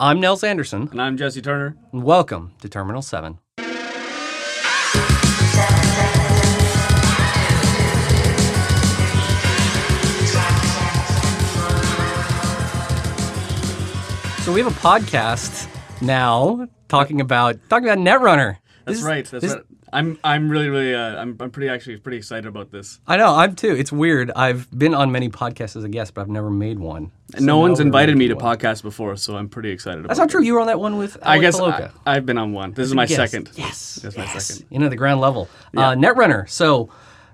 I'm Nels Anderson. And I'm Jesse Turner. and Welcome to Terminal 7. So we have a podcast now talking about talking about Netrunner. That's This right. That's this- right. I'm I'm really really uh, I'm I'm pretty actually pretty excited about this. I know, I'm too. It's weird. I've been on many podcasts as a guest, but I've never made one. So no one's invited me to one. podcast before, so I'm pretty excited about. That's not true. You were on that one with I guess. I, have been on one. This is my second. Yes. That's my yes. second. You know, the ground level. Uh, Netrunner. So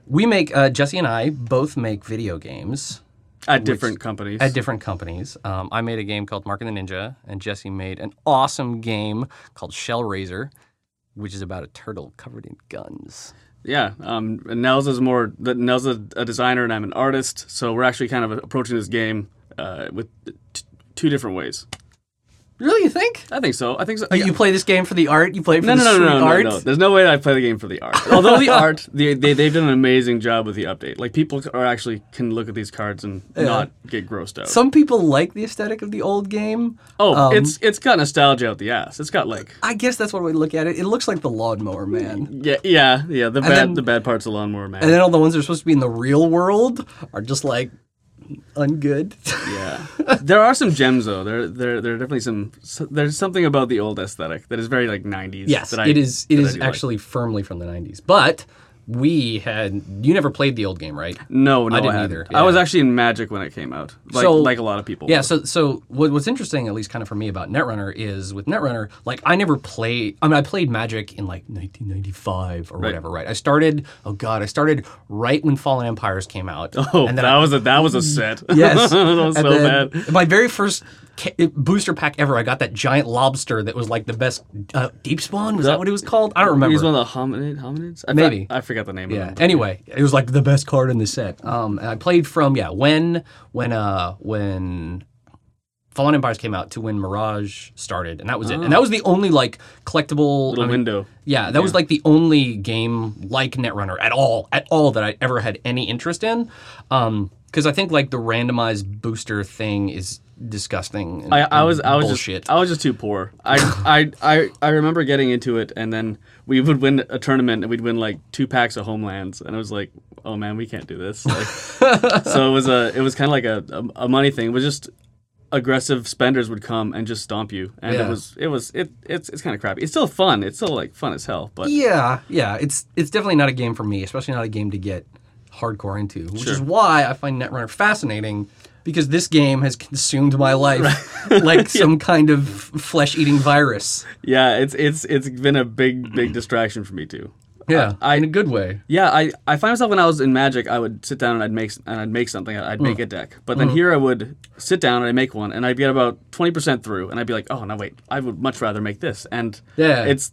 we make, uh, Jesse and I both make video games At different companies. at different companies. Um, I made a game called Mark of the Ninja, and Jesse made an awesome game called Shellrazer, which is about a turtle covered in guns. yeah. Um. Nels is more. Nels is a designer, and I'm an artist. So we're actually kind of approaching this game uh, with t- two different ways. Really, you think? I think so. I think so. You, you play this game for the art? You play it for No, the no, no, sweet no, no, art? no. There's no way I play the game for the art. Although the art, they, they they've done an amazing job with the update. Like people are actually can look at these cards and not get grossed out. Some people like the aesthetic of the old game. oh, um, it's it's got nostalgia out the ass. It's got like I guess that's one way to look at it. It looks like the Lawnmower Man. yeah, yeah, yeah. The bad then- the bad parts of Lawnmower Man. And then all the ones that are supposed to be in the real world are just like ungood. yeah, there are some gems though. There there there are definitely some. There's something about the old aesthetic that is very like 90s. yes, that I, it is. It is do like. actually firmly from the '90s. But we had. You never played the old game, right? No, no, I, didn't hadn't. either, I was actually in Magic when it came out, like So- like a lot of people. Yeah. were. So, so what, what's interesting, at least kind of for me about Netrunner, is with Netrunner, like I never played. I mean, I played Magic in like 1995 or whatever. Right. I started. Oh God, I started right when Fallen Empires came out. Oh, and then that I, was a that was a set. Yes. that was And so bad. My very first booster pack ever, I got that giant lobster that was like the best. Uh, Deep Spawn? Was that what it was called? I don't remember. He's one of the homarid homarids. I Maybe. I forgot the name. Yeah. Anyway, it was like the best card in the set. Um, and I played from yeah when when uh when Fallen Empires came out to when Mirage started, and that was it. And that was the only like collectible Little I mean, window. Yeah, that was like the only game like Netrunner at all, at all that I ever had any interest in. Um, because I think like the randomized booster thing is disgusting. And, I, I was I was bullshit. just I was just too poor. I, I I I remember getting into it and then we would win a tournament and we'd win like two packs of homelands and I was like, oh man, we can't do this. Like, so it was a it was kind of like a, a a money thing. It was just aggressive spenders would come and just stomp you and Yeah. it was it was it it's it's kind of crappy. It's still fun. It's still like fun as hell. But Yeah, yeah, it's it's definitely not a game for me, especially not a game to get hardcore into, which is why I find Netrunner fascinating because this game has consumed my life like some kind of flesh-eating virus. yeah, it's it's it's been a big big distraction for me too. Yeah, I- in a good way. Yeah, I, I find myself when I was in Magic, I would sit down and I'd make and I'd make something. I'd make Mm. a deck, but then here I would sit down and I make one, and I'd get about twenty percent through, and I'd be like, oh no, wait, I would much rather make this, and Yeah. it's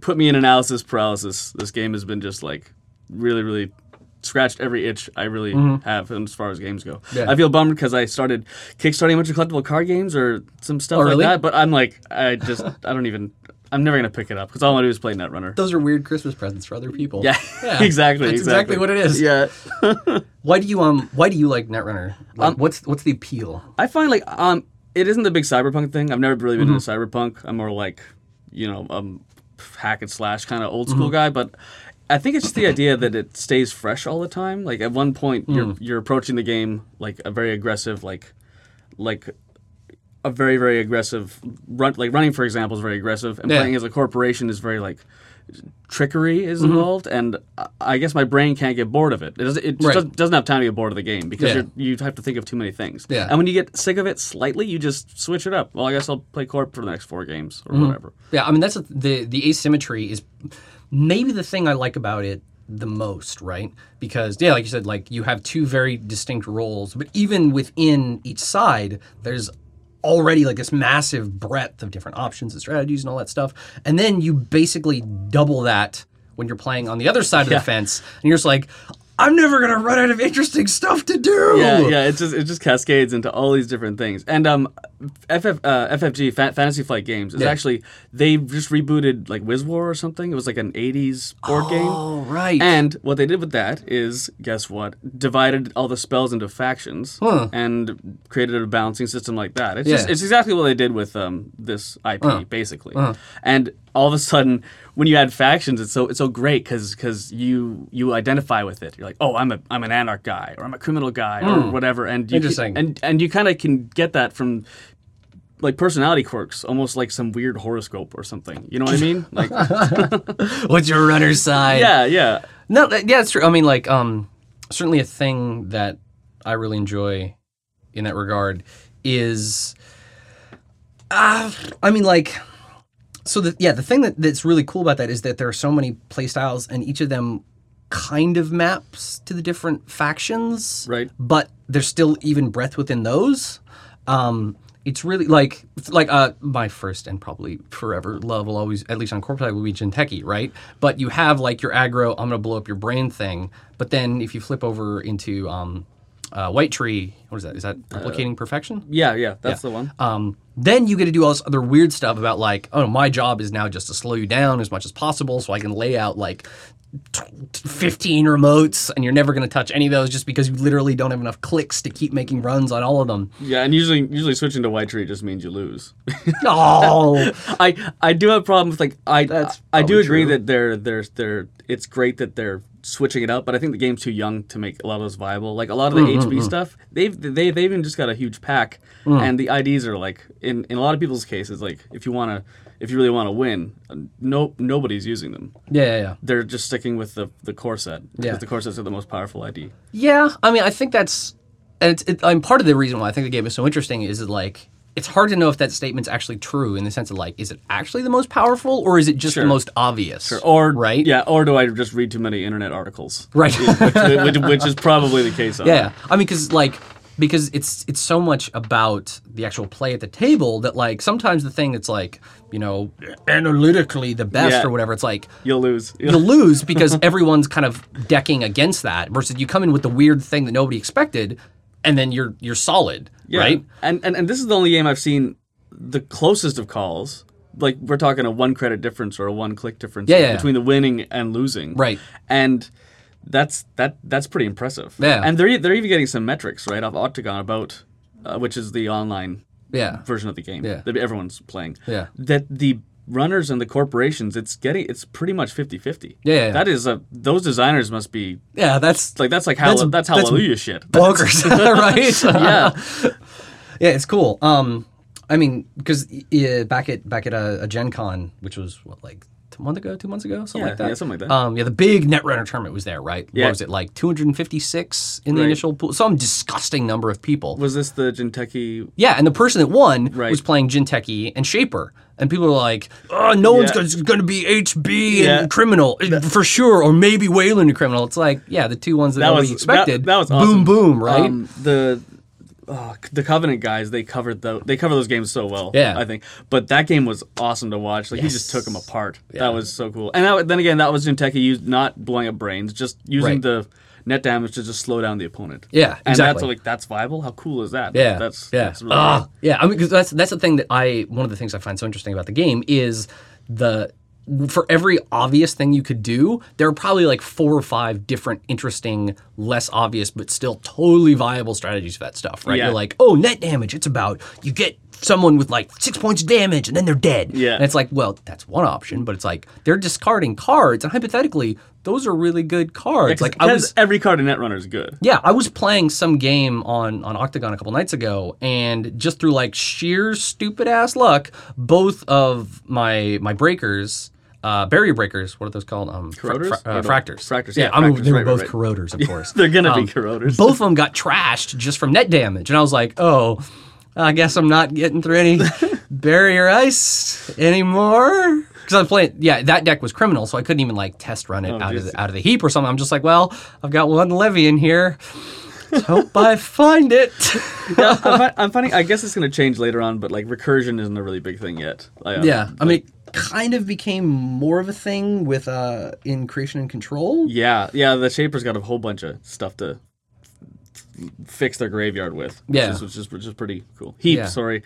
put me in analysis paralysis. This game has been just like really, really scratched every itch I really have as far as games go. Mm-hmm. Yeah. I feel bummed because I started kickstarting a bunch of collectible card games or some stuff Oh, like really? that, but I'm like, I just I don't even. I'm never gonna pick it up because all I do is play Netrunner. Those are weird Christmas presents for other people. Yeah, Yeah, exactly. that's exactly what it is. Yeah. Why do you um why do you like Netrunner? Like, Um, what's what's the appeal? I find like um, it isn't the big cyberpunk thing. I've never really been into Mm-hmm. cyberpunk. I'm more like, you know, um, hack and slash kind of old Mm-hmm. school guy. But I think it's just the idea that it stays fresh all the time. Like at one point, Mm. you're you're approaching the game like a very aggressive, like, like. A very very aggressive run, like running for example is very aggressive, and Yeah. playing as a corporation is very like trickery is Mm-hmm. involved, and I- guess my brain can't get bored of it. It, doesn't, it just Right. doesn't- doesn't have time to get bored of the game because Yeah. you're, you have to think of too many things. Yeah. And when you get sick of it slightly, you just switch it up. Well, I guess I'll play Corp for the next four games or Mm-hmm. whatever. Yeah, I mean that's the the asymmetry is maybe the thing I like about it the most, right? Because yeah, like you said, like you have two very distinct roles, but even within each side, there's already like this massive breadth of different options and strategies and all that stuff. And then you basically double that when you're playing on the other side of Yeah. the fence, and you're just like, I'm never gonna run out of interesting stuff to do. Yeah, yeah. It just it just cascades into all these different things. And um, FF, uh, FFG Fa- Fantasy Flight Games is Yeah. actually they just rebooted like Wiz War or something. It was like an '80s board game. Oh right. And what they did with that is, guess what? Divided all the spells into factions Huh. and created a balancing system like that. It's Yeah. just it's exactly what they did with um, this IP, Uh. basically. Uh. And all of a sudden, when you add factions, it's so it's so great because because you you identify with it. You're like, oh, I'm a I'm an anarch guy, or I'm a criminal guy, or whatever. And you Hmm. Interesting. And and you kind of can get that from. Like personality quirks, almost like some weird horoscope or something. You know what I mean? Like, What's your runner's side? yeah, yeah. No, yeah, it's true. I mean, like, um, certainly a thing that I really enjoy in that regard is, uh, I mean, like, so the yeah, the thing that, that's really cool about that is that there are so many play styles, and each of them kind of maps to the different factions, Right. But there's still even breadth within those. Um, it's really like like uh my first and probably forever love will always at least on corp side will be Jinteki, right? But you have like your aggro, I'm gonna blow up your brain thing. But then if you flip over into um uh, White Tree, what is that? Is that replicating perfection? Yeah, yeah, that's the one. Um, then you get to do all this other weird stuff about like, oh, my job is now just to slow you down as much as possible, so I can lay out like t- t- 15 remotes, and you're never going to touch any of those just because you literally don't have enough clicks to keep making runs on all of them. Yeah, and usually usually switching to white tree just means you lose. Oh, I I do have problems like I That's I do agree true. that they're they're they're it's great that they're switching it up, but I think the game's too young to make a lot of those viable. Like a lot of the Mm, HB stuff, they've they they've even just got a huge pack, Mm. and the IDs are like in in a lot of people's cases like if you want to if you really want to win, uh, no nobody's using them. yeah, yeah, yeah. They're just sticking with the the core set because Yeah. the core sets are the most powerful ID. Yeah, I mean, I think that's, and it's, it, I'm part of the reason why I think the game is so interesting is that, like, it's hard to know if that statement's actually true in the sense of like, is it actually the most powerful or is it just Sure. the most obvious? Or right, yeah, or do I just read too many internet articles? right. which, which, which is probably the case. On it. Yeah, uh-huh. I mean, because like because it's it's so much about the actual play at the table that like sometimes the thing that's like you know analytically the best Yeah. or whatever it's like You'll lose. you'll lose because everyone's kind of decking against that versus you come in with the weird thing that nobody expected and then you're you're solid Yeah. right And, and and this is the only game I've seen the closest of calls. Like we're talking a one credit difference or a one click difference Yeah, yeah, between the winning and losing. Right. And that's that that's pretty impressive. Yeah. And they're they're even getting some metrics right off Octagon about uh, which is the online yeah version of the game Yeah. that everyone's playing. Yeah. That the runners and the corporations it's getting it's pretty much 50-50. Yeah, yeah, yeah. That is a those designers must be yeah that's like that's like That's- that's, that's hallelujah shit. bonkers right yeah. Yeah, it's cool. Um, I mean, because uh, back at back at a, a Gen Con, which was what like a month ago, two months ago, something Yeah, like that. yeah, something like that. Um, yeah, the big Netrunner tournament was there, right? Yeah. What was it like? Two hundred and fifty-six in the Right. initial pool. Some disgusting number of people. Was this the Jinteki yeah, and the person that won Right. was playing Jinteki and Shaper. And people were like, oh, no one's going to be HB Yeah. and Criminal uh, for sure, or maybe Wayland and Criminal. It's like, yeah, the two ones that, that nobody was expected. That, that was boom, boom, right? Um, the the Covenant guys they covered the they cover those games so well. Yeah. I think. But that game was awesome to watch. Like he just took them apart. Yeah. That was so cool. And that, then again, that was Jinteki used not blowing up brains, just using Right. the net damage to just slow down the opponent. Yeah, exactly. and that's like that's viable. How cool is that? Yeah, that's yeah, That's really Ah, cool. yeah. I mean, because that's that's the thing that I one of the things I find so interesting about the game is the for every obvious thing you could do, there are probably like four or five different interesting, less obvious but still totally viable strategies for that stuff. Right? Yeah. You're like, oh, net damage. It's about you get someone with like six points of damage and then they're dead. Yeah. and it's like, well, that's one option, but it's like they're discarding cards, and hypothetically, those are really good cards. like I was every card in Netrunner is good. yeah, I was playing some game on on Octagon a couple nights ago, and just through like sheer stupid ass luck, both of my my breakers, uh, barrier breakers, what are those called? Um, Corroders? fra- uh, fractors. fractors, Yeah, yeah, I mean they were right, both right, corroders, of course. They're gonna Um, be corroders. both of them got trashed just from net damage, and I was like, oh. I guess I'm not getting through any barrier ice anymore. Because I'm playing, yeah, that deck was criminal, so I couldn't even like test run it out of the, out of the heap or something. I'm just like, well, I've got one levy in here. Let's hope I find it. yeah, I'm, I'm finding. I guess it's gonna change later on, but like recursion isn't a really big thing yet. I, uh, yeah, I mean, kind of became more of a thing with uh in creation and control. Yeah, yeah. The Shapers got a whole bunch of stuff to fix their graveyard with. Which Yeah. is, which is which is pretty cool. Heap, Yeah. sorry.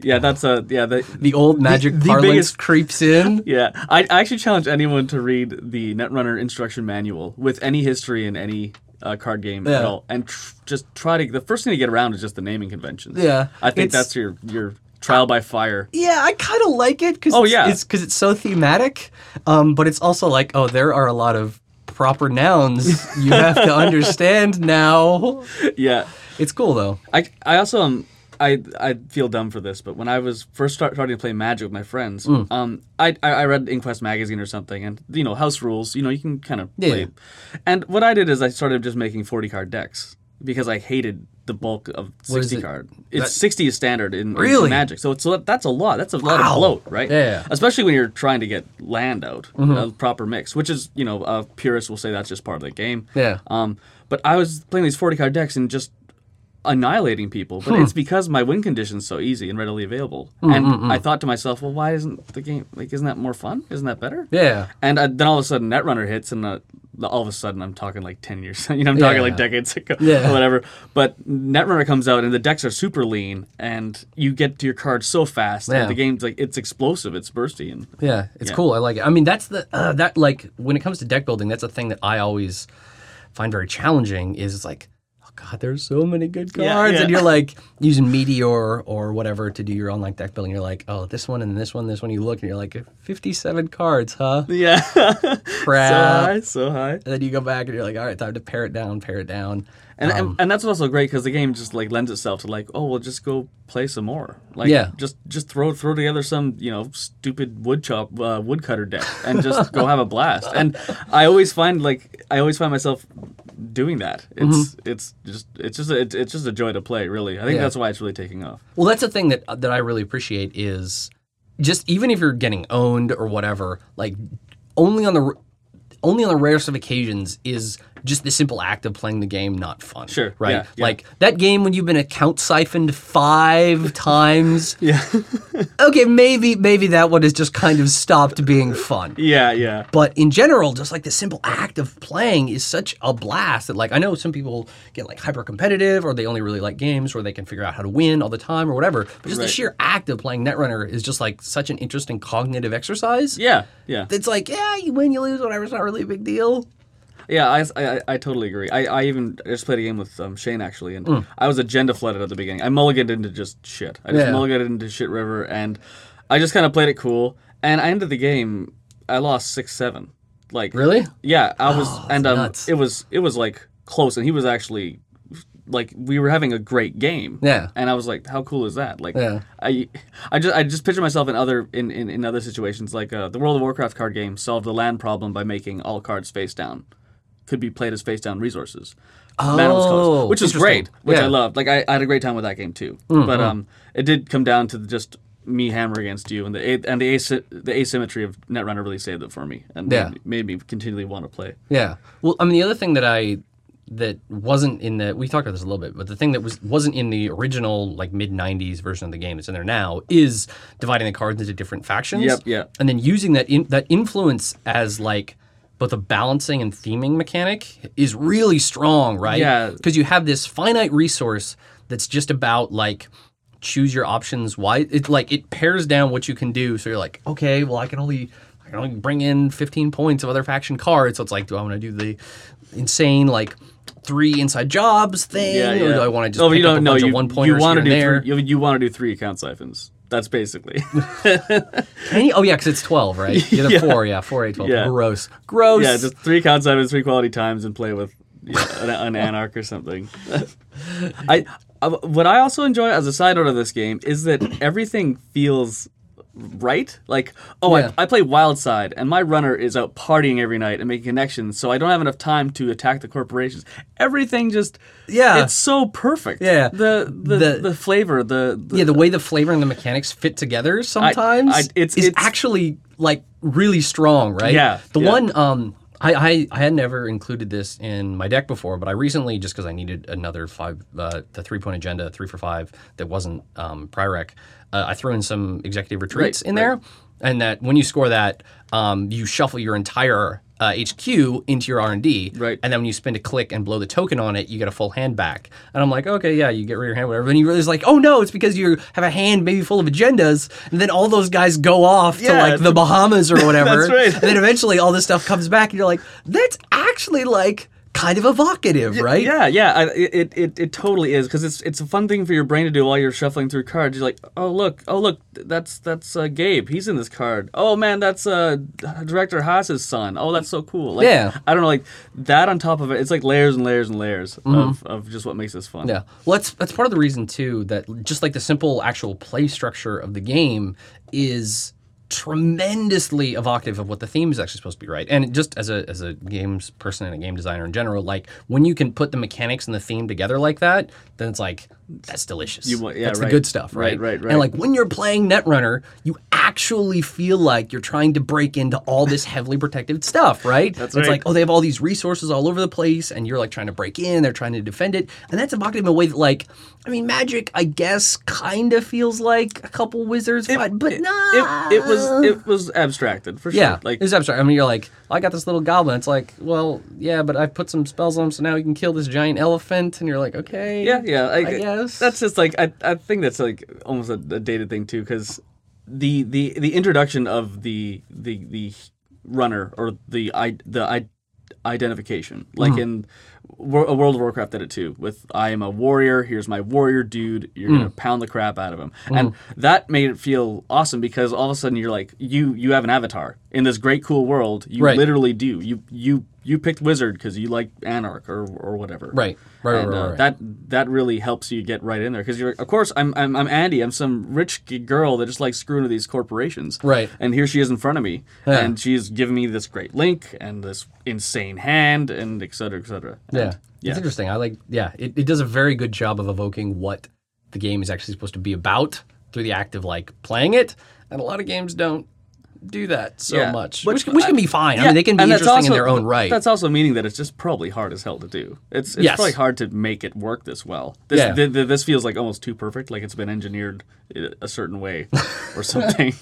Yeah, that's a yeah. The, The old magic the parlance biggest- creeps in. yeah, I, I actually challenge anyone to read the Netrunner instruction manual with any history in any uh, card game Yeah. at all, and tr- just try to. The first thing to get around is just the naming conventions. Yeah, I think it's- that's your your trial by fire. Yeah, I kind of like it because Oh, yeah. it's because it's so thematic. Um, but it's also like, oh, there are a lot of proper nouns you have to understand now. yeah, It's cool though. I I also um I I feel dumb for this, but when I was first start, starting to play Magic with my friends, Mm. um, I, I I read Inquest magazine or something, and you know house rules, you know you can kind of Yeah. play. And what I did is I started just making forty card decks because I hated the bulk of sixty it? card. It's That- sixty is standard in, in Magic, so it's that's a lot. That's a lot Wow. of bloat, right? Yeah. Mm-hmm. Especially when you're trying to get land out, a proper mix, which is you know uh, purists will say that's just part of the game. Yeah. Um, but I was playing these 40 card decks and just annihilating people. But Hmm. it's because my win condition's so easy and readily available. Hmm, and I thought to myself, well, why isn't the game like? Isn't that more fun? Isn't that better? Yeah. And uh, then all of a sudden, Netrunner hits, and uh, all of a sudden, I'm talking like 10 years. You know, I'm talking Yeah. like decades ago, Yeah. or whatever. But Netrunner comes out, and the decks are super lean, and you get to your cards so fast. Yeah. The game's like it's explosive, it's bursty, and Yeah, it's Yeah. cool. I like it. I mean, that's the uh, that like when it comes to deck building, that's a thing that I always find very challenging. Is it's like, god, there's so many good cards, Yeah, yeah. and you're like using Meteor or whatever to do your online deck building. You're like, oh, this one and this one, this one. You look and you're like, 57 cards, huh? yeah, Crap. so high, so high. and then you go back and you're like, all right, time to pare it down, pare it down. And, Um, and and that's also great because the game just like lends itself to like oh well just go play some more like Yeah. just just throw throw together some you know stupid wood chop uh, woodcutter deck and just go have a blast and I always find like I always find myself doing that it's it's just it's just a, it's, it's just a joy to play really I think Mm-hmm. Yeah. that's why it's really taking off Well, that's the thing that that I really appreciate is just even if you're getting owned or whatever, like only on the only on the rarest of occasions is just the simple act of playing the game not fun. Sure, right? yeah, yeah. Like that game when you've been account siphoned five times. yeah Okay, maybe maybe that one has just kind of stopped being fun. yeah yeah But in general, just like the simple act of playing is such a blast that like I know some people get like hyper competitive or they only really like games where they can figure out how to win all the time or whatever. But just the sheer act of playing Netrunner is just like such an interesting cognitive exercise. yeah yeah It's like, yeah, you win, you lose, whatever. It's not really a big deal. Yeah, I, I, I totally agree. I, I even I just played a game with um, Shane actually, and Mm. I was agenda flooded at the beginning. I mulliganed into just shit. I just Yeah. mulliganed into shit river, and I just kind of played it cool. And I ended the game. I lost six seven. Like Really? Yeah, I was, and um, nuts. it was it was like close, and he was actually like we were having a great game. Yeah. and I was like, how cool is that? Like, Yeah. I I just I just picture myself in other in, in, in other situations like uh, the World of Warcraft card game solved the land problem by making all cards face down, could be played as face down resources. Oh, which is great, which I Yeah. Mm-hmm. loved. Like I, I had a great time with that game too. But um, it did come down to just me hammer against you, and the and the asy- the asymmetry of Netrunner really saved it for me, and Yeah. made, made me continually want to play. Yeah. Well, I mean, the other thing that I that wasn't in the we talked about this a little bit, but the thing that was wasn't in the original like mid '90s version of the game that's in there now is dividing the cards into different factions. Yep, yeah. And then using that in, that influence as like both a balancing and theming mechanic is really strong, right? Yeah. Because you have this finite resource that's just about like choose your options why it like it pairs down what you can do so you're like okay well i can only i can only bring in 15 points of other faction cards so it's like do i want to do the insane like three inside jobs thing or do i want to just oh, pick you don't up a know bunch you, of one you pointers want here to do there three, you, you want to do three account siphons. That's basically Can you- oh yeah because it's 12 right yeah, the Yeah. four yeah 4 8 12 Yeah. gross gross yeah, just three account siphons, three quality times, and play with yeah, an, an anarch or something. I uh, what I also enjoy as a side note of this game is that everything feels right. Like, oh, Yeah. I, I play Wild Side, and my runner is out partying every night and making connections, so I don't have enough time to attack the corporations. Everything just Yeah. it's so perfect. Yeah. the the The- the, flavor, the, the yeah the way the flavor and the mechanics fit together sometimes I- it's- is it's- actually like really strong right Yeah, the yeah. one um I, I, I had never included this in my deck before, but I recently, just because I needed another five, uh, the three point agenda, three for five, that wasn't um, Prirec, uh, I threw in some executive retreats Right, in there. and that when you score that, um, you shuffle your entire uh, HQ into your R and D, Right. And then when you spend a click and blow the token on it, you get a full hand back. And I'm like, okay, yeah, you get rid of your hand, whatever. And you realize like, oh no, it's because you have a hand maybe full of agendas, and then all those guys go off to like the Bahamas or whatever. That's right. And then eventually all this stuff comes back, and you're like, that's actually like kind of evocative, right? Yeah, yeah, I, it, it it totally is because it's it's a fun thing for your brain to do while you're shuffling through cards. You're like, oh look, oh look, that's that's uh, Gabe. He's in this card. Oh man, that's uh, director Haas's son. Oh, that's so cool. Like, Yeah. I don't know, like that on top of it. It's like layers and layers and layers of, of just what makes this fun. Yeah. Well, that's that's part of the reason too that just like the simple actual play structure of the game is tremendously evocative of what the theme is actually supposed to be, right? And just as a as a games person and a game designer in general, like when you can put the mechanics and the theme together like that, then it's like that's delicious. You want- yeah, that's the good stuff, right? Right, right, right. And like when you're playing Netrunner, you actually feel like you're trying to break into all this heavily protected stuff, right? That's it's right. like, oh, they have all these resources all over the place, and you're like trying to break in, they're trying to defend it, and that's evocative in a way that, like, I mean, magic, I guess, kind of feels like a couple wizards, fight, but nah. It, it was it was abstracted for sure. yeah, like it's abstract. I mean, you're like, I got this little goblin. It's like, well, yeah, but I put some spells on him, so now he can kill this giant elephant, and you're like, okay, Yeah, yeah. I, I that's just like I, I think that's like almost a, a dated thing too, because the the the introduction of the the the runner or the i the i identification, like Mm-hmm. in Wor- a World of Warcraft did it too. With I am a warrior. Here's my warrior dude. You're gonna Mm. pound the crap out of him, and that made it feel awesome because all of a sudden you're like you you have an avatar in this great cool world. You Right. literally do. You you you picked wizard because you like anarch or or whatever. right, right, And, right, uh, right, right. that that really helps you get right in there because you're of course I'm, I'm I'm Andy I'm some rich girl that just likes screwing with these corporations Right. and here she is in front of me Yeah. and she's giving me this great link and this insane hand and et cetera et cetera Yeah. Yeah It's interesting. I like, yeah, it, it does a very good job of evoking what the game is actually supposed to be about through the act of like playing it. And a lot of games don't do that so Yeah. much, Which- which, which can be fine. I Yeah, mean, they can be and interesting in their own right. That's also meaning that it's just probably hard as hell to do. It's it's Yes. probably hard to make it work this well. This Yeah. th- th- this feels like almost too perfect, like it's been engineered a certain way or something.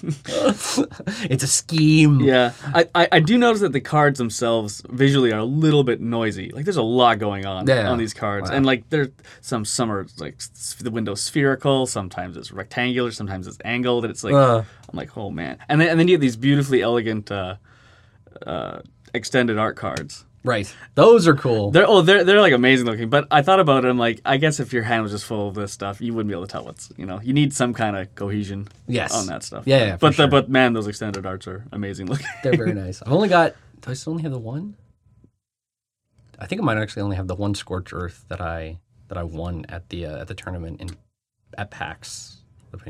it's a scheme. Yeah, I, I, I do notice that the cards themselves visually are a little bit noisy. Like there's a lot going on on these cards, and like there some some are like the window spherical, sometimes it's rectangular, sometimes it's angled, and it's like Uh. I'm like oh man, and then and then you have these beautifully elegant uh, uh, extended art cards. Right. Those are cool. They're oh they're they're like amazing looking, but I thought about it. I'm like I guess if your hand was just full of this stuff, you wouldn't be able to tell what's you know you need some kind of cohesion Yes. on that stuff. Yeah, yeah, but sure. the, but man, those extended arts are amazing looking. They're very nice. I've only got. Do I still only have the one? I think I might actually only have the one Scorch Earth that I that I won at the uh, at the tournament in at PAX.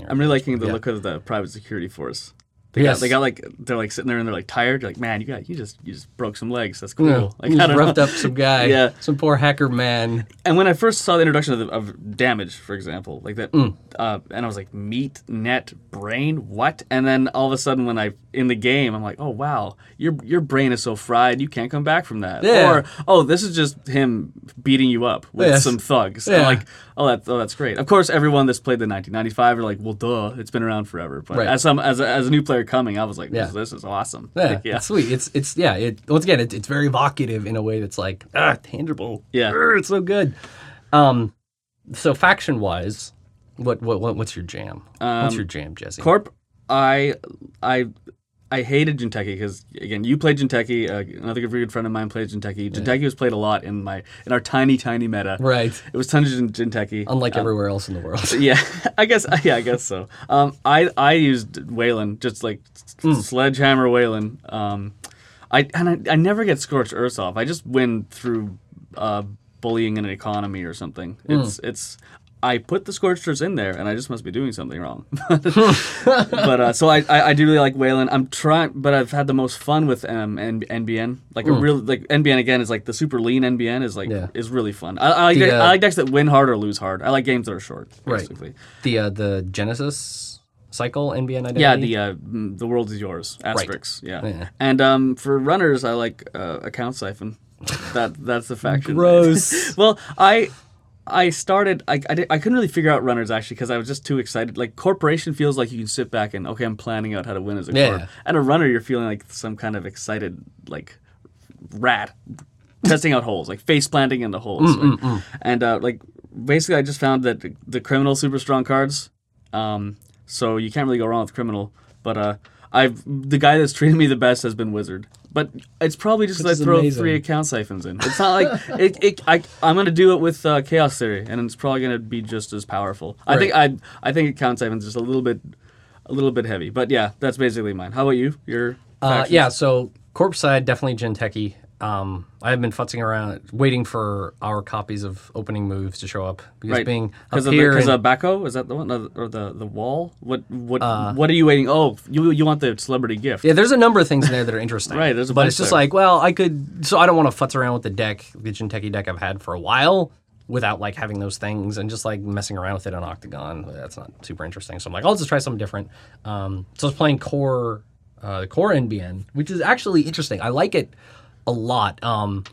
I'm really liking the Yeah. look of the private security force. They Yes. got they got like they're like sitting there and they're like tired. You're like, man, you got you just you just broke some legs. That's cool. Yeah, Like, you just roughed know. up some guy. Yeah. Some poor hacker man. And when I first saw the introduction of, the, of damage, for example, like that, Mm. uh, and I was like, meat, net, brain, what? And then all of a sudden, when I in the game, I'm like, oh wow, your your brain is so fried, you can't come back from that. Yeah. Or oh, this is just him beating you up with Yes. some thugs. Yeah. Like, oh, that, oh, that's great. Of course, everyone that's played the 1995 are like, well, duh, it's been around forever. But Right. as some as a, as a new player coming, I was like, Yeah. this, this is awesome. Yeah, yeah. it's sweet. It's it's yeah. It once again, it, it's very evocative in a way that's like ah tangible. Yeah. Grr, it's so good. Um, so faction wise, what what, what what's your jam? what's Um, your jam, Jesse? Corp, I I I hated Jinteki because again, you played Jinteki. Uh, another good, good friend of mine played Jinteki. Jinteki was played a lot in my in our tiny tiny meta. right. It was tons of Jinteki. Unlike Um, everywhere else in the world. yeah, I guess yeah, I guess so. Um, I I used Wayland just like Hmm. sledgehammer Wayland. Um, I and I, I never get scorched earth off. I just win through uh, bullying in an economy or something. Hmm. It's it's. I put the scorched earths in there, and I just must be doing something wrong. but uh, so I, I I do really like Wayland. I'm trying, but I've had the most fun with um N- NBN. Like a real like NBN again is like the super lean NBN is like. Yeah. is really fun. I, I like The, uh, I like decks that win hard or lose hard. I like games that are short. Right. Basically. the uh, the Genesis cycle NBN identity. Yeah, the uh, mm, the world is yours. Asterix. Yeah. Yeah. And um, for runners, I like uh, account siphon. that that's the faction. Gross. well, I I started. I, I, did, I couldn't really figure out runners actually because I was just too excited. Like corporation feels like you can sit back and okay, I'm planning out how to win as a Yeah. corp. And a runner, you're feeling like some kind of excited like rat testing out holes, like face planting in the holes. right? And uh, like basically, I just found that the, the criminal super strong cards. Um, so you can't really go wrong with criminal. But uh, I've the guy that's treated me the best has been wizard. But it's probably just because I throw amazing. three account siphons in. It's not like it. it I, I'm gonna do it with uh, chaos theory, and it's probably gonna be just as powerful. I think I I think account siphons just a little bit a little bit heavy. But yeah, that's basically mine. How about you? Your Uh, yeah, so corpse side definitely Jinteki. Um, I have been futzing around, waiting for our copies of opening moves to show up because Right. being Because of, the- and- of Bako? Is that the one? Or the, the wall? What what Uh, what are you waiting? Oh, you you want the celebrity gift? yeah, there's a number of things in there that are interesting. Right, there's a but bunch it's just there. like, well, I could. So I don't want to futz around with the deck, the Jinteki deck I've had for a while, without like having those things and just like messing around with it on Octagon. That's not super interesting. So I'm like, I'll just try something different. Um, so I was playing core, uh, core NBN, which is actually interesting. I like it a lot. Um,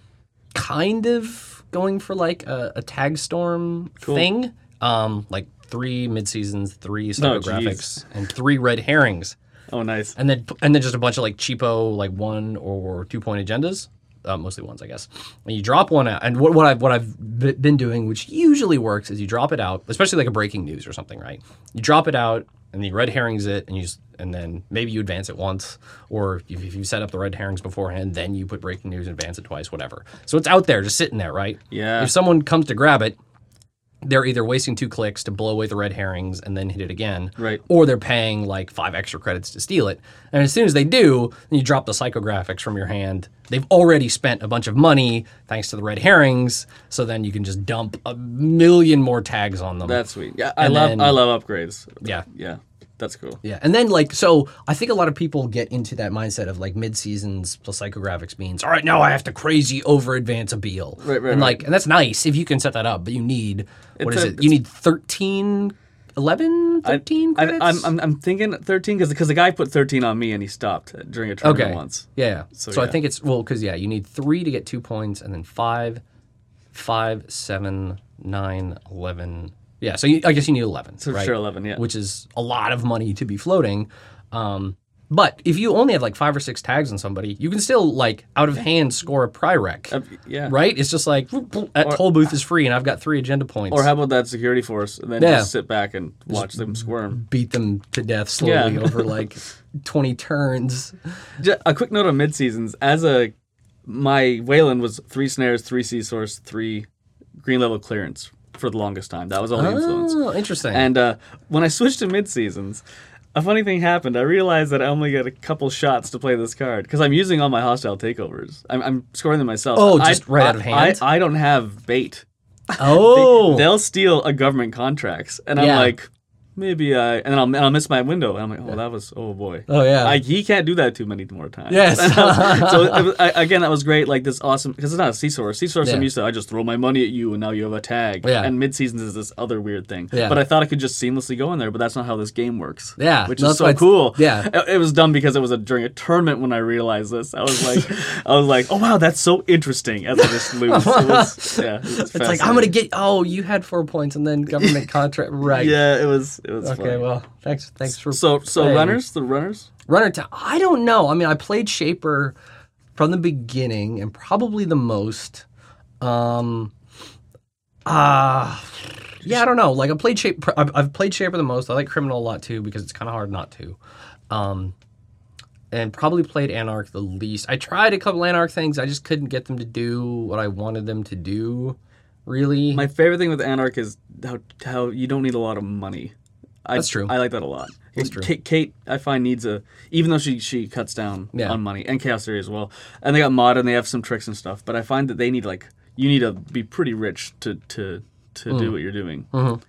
kind of going for like a, a tag storm thing. Um, like three mid seasons, three No, psychographics, and three red herrings Oh, nice. and then and then just a bunch of like cheapo like one or two point agendas uh, mostly ones i guess and you drop one out and what, what i've what i've b- been doing which usually works is you drop it out especially like a breaking news or something right you drop it out and the red herrings it and you and then maybe you advance it once or if, if you set up the red herrings beforehand then you put breaking news and advance it twice whatever so it's out there just sitting there right Yeah. if someone comes to grab it they're either wasting two clicks to blow away the red herrings and then hit it again, Right. Or they're paying like five extra credits to steal it. And as soon as they do, then you drop the psychographics from your hand. They've already spent a bunch of money thanks to the red herrings, so then you can just dump a million more tags on them. That's sweet. Yeah, I And love then- I love upgrades. yeah. Yeah, that's cool. Yeah, and then like so, I think a lot of people get into that mindset of like mid seasons plus psychographics means all right now I have to crazy over advance a Beale, Right, right, and right. like and that's nice if you can set that up, but you need what It's is a- it? You need 13, 11, 13 I, credits. I'm, I'm I'm thinking 13 because because the guy put 13 on me and he stopped during a tournament okay. once. Yeah. So, So, I think it's well because yeah, you need three to get two points, and then five, five, seven, nine, eleven. Yeah. So you, I guess you need eleven. So right? sure 11, yeah. which is a lot of money to be floating. Um, but if you only have like five or six tags on somebody, you can still like out of hand score a pry-rec. Uh, yeah. Right? It's just like whoop, whoop, that toll booth is free and I've got three agenda points. Or how about that security force and then Yeah. just sit back and watch them squirm. beat them to death slowly Yeah. over like 20 turns. Ju- A quick note on mid seasons. As a my Wayland was three snares, three sea source, three green level clearance for the longest time. That was all the influence. Oh, interesting. And uh, when I switched to mid seasons, a funny thing happened. I realized that I only get a couple shots to play this card because I'm using all my hostile takeovers. I'm, I'm scoring them myself. Oh, I- just right out of I- hand? I, I don't have bait. oh. They'll steal a government contracts, and I'm like, maybe I, and I'll, and I'll miss my window. And I'm like, oh, that was, oh boy. Oh, yeah. Like he can't do that too many more times. Yes. so it was, I, again, that was great. Like this awesome because it's not a source. Sea source, I'm used to. I just throw my money at you, and now you have a tag. Yeah. And mid seasons is this other weird thing. Yeah. But I thought I could just seamlessly go in there, but that's not how this game works. Yeah, Which is so cool. yeah. It, it was dumb because it was a, during a tournament when I realized this. I was like, I was like, oh wow, that's so interesting. As I just lose. It was, yeah. It it's like I'm gonna get. Oh, you had four points, and then government contract. Right. Yeah, it was. It was. Okay. funny. Well, thanks. Thanks for So so playing. runners, the runners. runner time. I don't know. I mean, I played Shaper from the beginning and probably the most. Um. Ah. yeah, I don't know. Like I played Shaper. I've, I've played Shaper the most. I like Criminal a lot too because it's kind of hard not to. Um. And probably played Anarch the least. I tried a couple Anarch things. I just couldn't get them to do what I wanted them to do. Really. My favorite thing with Anarch is how how you don't need a lot of money. I, That's true. I like that a lot. That's true. Kate, Kate, I find needs a even though she she cuts down Yeah. on money and Chaos Theory as well, and they got mod and they have some tricks and stuff. But I find that they need like you need to be pretty rich to to to Mm. do what you're doing. Mhm.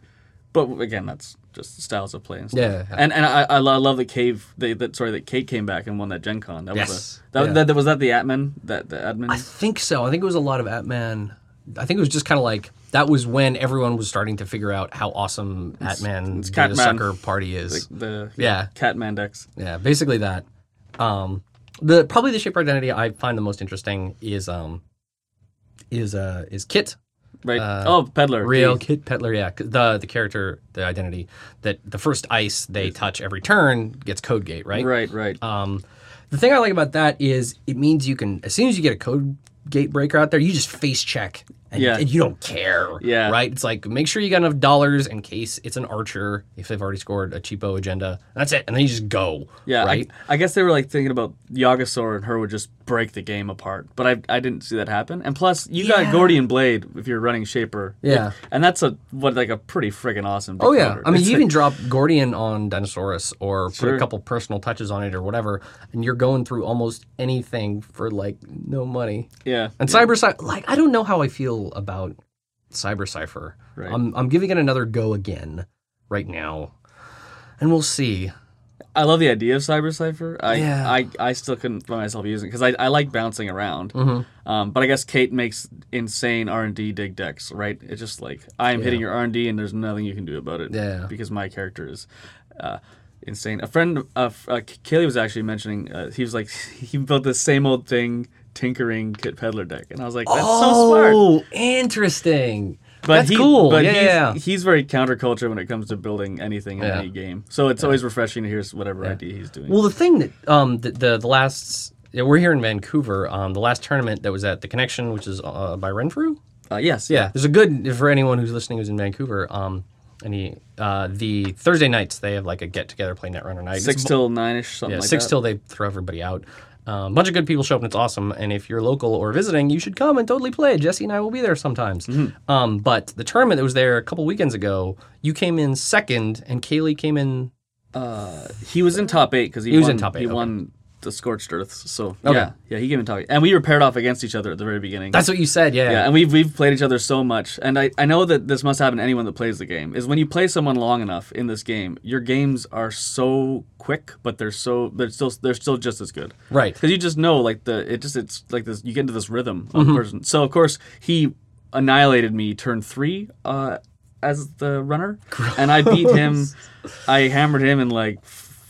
But again, that's just styles of play and stuff. Yeah. And and I I lo- I love that Cave they that sorry that Kate came back and won that Gen Con. That Yes. was a, that, Yeah. that, was that the Atman that the Atman. I think so. I think it was a lot of Atman. I think it was just kind of like that was when everyone was starting to figure out how awesome Atman it's Data Catman. Sucker Party is. the Yeah. Catman decks. Yeah, basically that. Um, the probably the shape identity I find the most interesting is um is uh is Kit Right. Uh, oh, peddler. Rielle. Kit Peddler, Yeah, the the character, the identity that the first ice they touch every turn gets code gate, right? Right. Right. Um, the thing I like about that is it means you can, as soon as you get a code gate breaker out there, you just face check. And, Yeah. and you don't care. Yeah. Right? It's like make sure you got enough dollars in case it's an archer, if they've already scored a cheapo agenda. That's it. And then you just go. yeah. Right? I, I guess they were like thinking about Yagasaur and her would just break the game apart, but I I didn't see that happen. And plus, you Yeah. got Gordian Blade if you're running Shaper. Yeah. It- and that's a what like a pretty friggin' awesome. Oh yeah. I mean It's you like- even drop Gordian on Dinosaurus or put a couple personal touches on it or whatever, and you're going through almost anything for like no money. yeah. And Cyber Cypher, like I don't know how I feel about Cyber Cypher. Right. I'm I'm giving it another go again right now, and we'll see. I love the idea of Cyber Cypher. I, Yeah. I, I still couldn't find myself using it because I, I like bouncing around. Mm-hmm. Um, but I guess Kate makes insane R and D dig decks, right? It's just like I am hitting your R and D, and there's nothing you can do about it. Yeah. Because my character is uh, insane. A friend, uh, uh, Kaylee was actually mentioning. Uh, he was like, he built the same old thing, tinkering Kit Peddler deck, and I was like, that's so smart. Oh, interesting. But That's he, cool. But yeah, he's, yeah, yeah. he's very counterculture when it comes to building anything in Yeah. any game. So it's always refreshing to hear whatever idea he's doing. Well, the thing that um the the, the last yeah, we're here in Vancouver. Um, the last tournament that was at the Connection, which is uh, by Renfrew. uh, yes. Yeah, there's a good for anyone who's listening who's in Vancouver. Um, any uh, the Thursday nights they have like a get together play Netrunner night. Six It's- till nine ish, something yeah, like six that. till they throw everybody out. A bunch of good people show up and it's awesome. And if you're local or visiting, you should come and totally play. Jesse and I will be there sometimes. Mm-hmm. Um, but the tournament that was there a couple weekends ago, you came in second and Kaylee came in. He was in top eight because he, He was won, in top eight, He okay. won the scorched earths. So Okay. yeah, yeah, he came top eight, and we were paired off against each other at the very beginning. That's what you said, yeah. yeah, and we've we've played each other so much, and I, I know that this must happen to anyone that plays the game. Is when you play someone long enough in this game, your games are so quick, but they're so they're still they're still just as good. Right. because you just know like the it just it's like this you get into this rhythm of Mm-hmm. person so of course he annihilated me turn three uh as the runner and i beat him i hammered him in like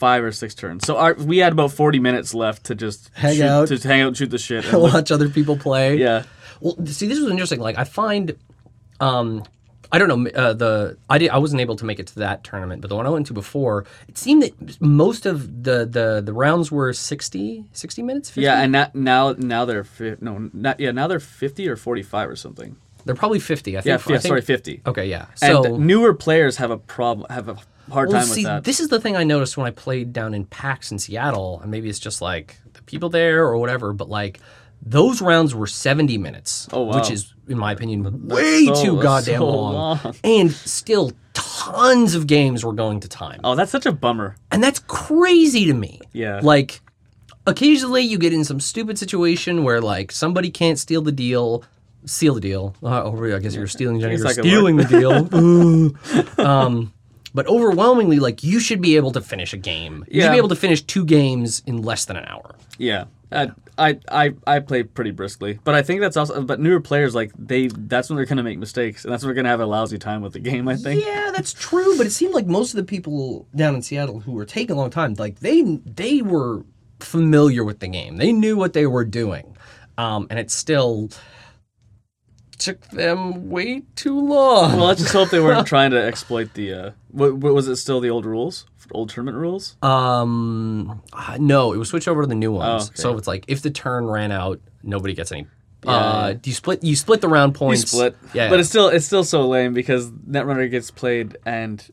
five or six turns so our, we had about 40 minutes left to just Hang shoot, out. to hang out and shoot the shit and look- Watch other people play. yeah Well, see, this was interesting. Like, I find, um, I don't know, uh, the I did I wasn't able to make it to that tournament, but the one I went to before, it seemed that most of the the the rounds were 60, 60 minutes. 50? yeah and now now they're fi- no not yeah now they're 50 or 45 or something they're probably fifty. I think. yeah, I yeah think- sorry 50 Okay, yeah. and newer players have a problem have a hard well, time see, with that this is the thing I noticed when I played down in PAX in Seattle, and maybe it's just like the people there or whatever, but like. Those rounds were 70 minutes, Oh, wow. which is, in my opinion, way so- too goddamn so long. long. And still, tons of games were going to time. oh that's such a bummer And that's crazy to me. Yeah. Like, occasionally you get in some stupid situation where, like, somebody can't steal the deal, seal the deal. Uh, or I guess you're stealing, you're guess that could stealing the deal. Um, but overwhelmingly, like, you should be able to finish a game. You should be able to finish two games in less than an hour. Yeah. I, I I I play pretty briskly, but I think that's also. But newer players like they that's when they're gonna make mistakes, and that's when they're gonna have a lousy time with the game. I think. Yeah, that's true. But it seemed like most of the people down in Seattle who were taking a long time, like they they were familiar with the game. They knew what they were doing, um, and it still took them way too long. Well, let's just hope they weren't trying to exploit the. Uh, what, what was it? Still the old rules, old tournament rules? um, uh, no, it was switched over to the new ones. Oh, okay. So it's like if the turn ran out, nobody gets any. Yeah, uh, do you split? You split the round points. You split. Yeah, But it's still it's still so lame because Netrunner gets played and.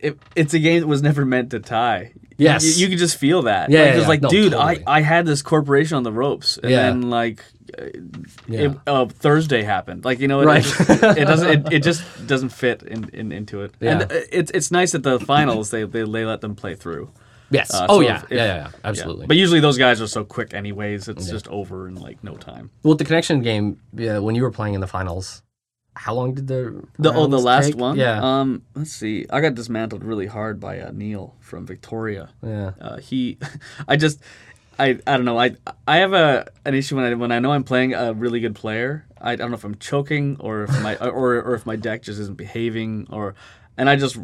It, it's a game that was never meant to tie. Yes. you, you could just feel that. Yeah, like, yeah, it's yeah. like, No, dude, totally. I, I had this corporation on the ropes, and Yeah. then like yeah. it, uh, Thursday happened. Like you know, it, Right. it, just, it doesn't. It, it just doesn't fit in, in into it. Yeah. And uh, it's it's nice that the finals they, they they let them play through. yes. Uh, oh so yeah. if- yeah, if- yeah, yeah. Absolutely. But usually those guys are so quick anyways. It's just over in like no time. Well, the connection game, yeah, when you were playing in the finals, how long did the The oh the last take? one. Yeah, Um. Let's see. I got dismantled really hard by uh, Neil from Victoria. yeah. Uh, he, I just, I, I don't know. I, I have a an issue when I when I know I'm playing a really good player. I, I don't know if I'm choking or if my or or if my deck just isn't behaving or, and I just,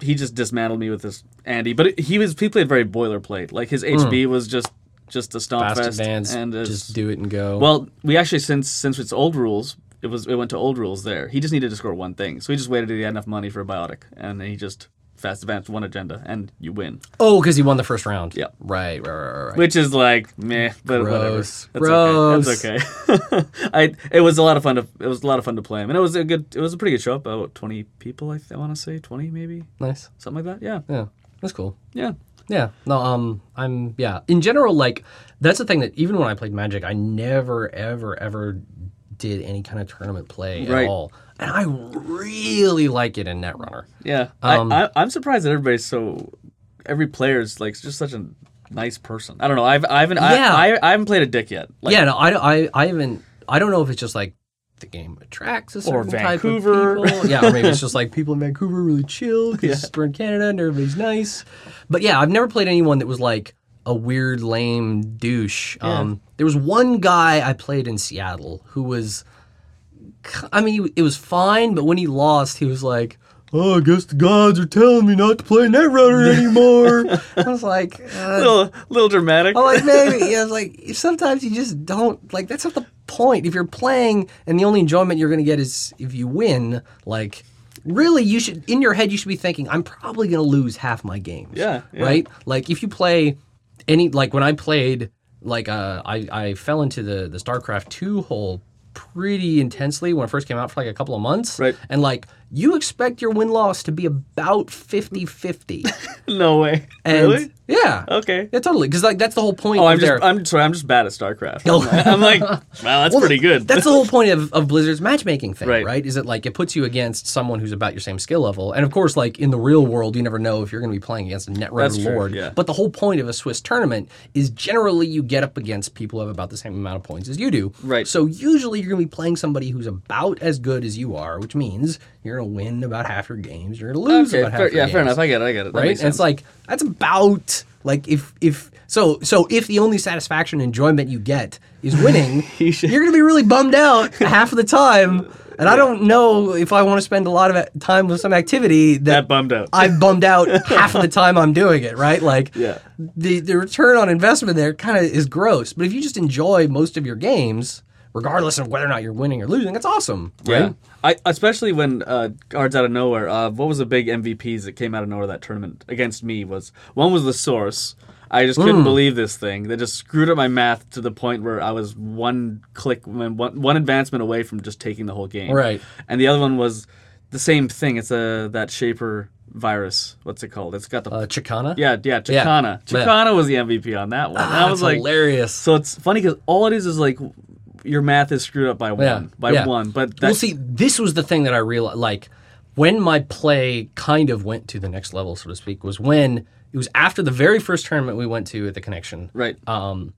he just dismantled me with this Andy. But it, he was he played very boilerplate. Like his HB was just just a stomp. Fast fest advance, and just do it and go. well, we actually since since it's old rules, it was it went to old rules there. He just needed to score one thing, so he just waited till he had enough money for a biotic, and he just fast advanced one agenda, and you win. Oh, because he won the first round. Yeah. Right, right, right, right. Which is like meh, but Gross. whatever. That's okay. That's okay. I it was a lot of fun to it was a lot of fun to play him, and it was a good it was a pretty good show. About twenty people, I, th- I want to say twenty maybe Nice. something like that. Yeah, Yeah, that's cool. yeah. Yeah. No, um I'm yeah. In general, like that's the thing that even when I played Magic, I never, ever, ever did any kind of tournament play Right. at all. And I really like it in Netrunner. Yeah, Um, I, I, I'm surprised that everybody's so. Every player's like just such a nice person. I don't know. I've I haven't Yeah. I, I, I haven't played a dick yet. Like, yeah, no, I, I, I haven't. I don't know if it's just like the game attracts a certain Vancouver. type of people. Yeah, or maybe it's just like people in Vancouver really chill because we're in Canada and everybody's nice. But yeah, I've never played anyone that was like a weird, lame douche. Um, there was one guy I played in Seattle who was. I mean, it was fine, but when he lost, he was like, "Oh, I guess the gods are telling me not to play Netrunner anymore." I was like, uh, little little dramatic. I'm like, maybe. Yeah, I was like, sometimes you just don't like. That's not the point. If you're playing and the only enjoyment you're going to get is if you win, like, really, you should in your head you should be thinking, I'm probably going to lose half my games. Yeah, yeah. Right. Like if you play any, like when I played, like uh, I I fell into the the StarCraft two hole pretty intensely when it first came out for like a couple of months. Right. And like you expect your win loss to be about 50-50. no way. And really? Yeah. Okay. Yeah, totally. Because like that's the whole point. Oh, I'm their, just I'm sorry. I'm just bad at StarCraft. I'm like, wow, that's pretty good. That's the whole point of, of Blizzard's matchmaking thing, right. Right. Is it like it puts you against someone who's about your same skill level, and of course, like in the real world, you never know if you're going to be playing against a Netrunner That's true, lord. yeah. But the whole point of a Swiss tournament is generally you get up against people who have about the same amount of points as you do. Right. So usually you're going to be playing somebody who's about as good as you are, which means you're going to win about half your games. You're going to lose okay. about half Fair, your yeah, games fair enough. I get it. I get it. That right? And it's like that's about like if if so so if the only satisfaction and enjoyment you get is winning, you you're gonna be really bummed out half of the time. And I don't know if I want to spend a lot of time with some activity that, that bummed out. I'm bummed out half of the time I'm doing it, right? Like Yeah. the the return on investment there kind of is gross. But if you just enjoy most of your games, regardless of whether or not you're winning or losing, that's awesome, right? Yeah. I especially when uh, cards out of nowhere. Uh, what was the big MVPs that came out of nowhere that tournament against me was one was the source. I just couldn't believe this thing. They just screwed up my math to the point where I was one click, one, one advancement away from just taking the whole game. Right. And the other one was the same thing. It's a that Shaper virus. What's it called? It's got the Uh, Chakana. yeah yeah. Chakana. Yeah. Chakana was the MVP on that one. Ah, was that's like, hilarious. so it's funny because all it is is like your math is screwed up by one Yeah, by yeah. one. But that, well, see, this was the thing that I realized. Like, when my play kind of went to the next level, so to speak, was when it was after the very first tournament we went to at the Connection, right. um,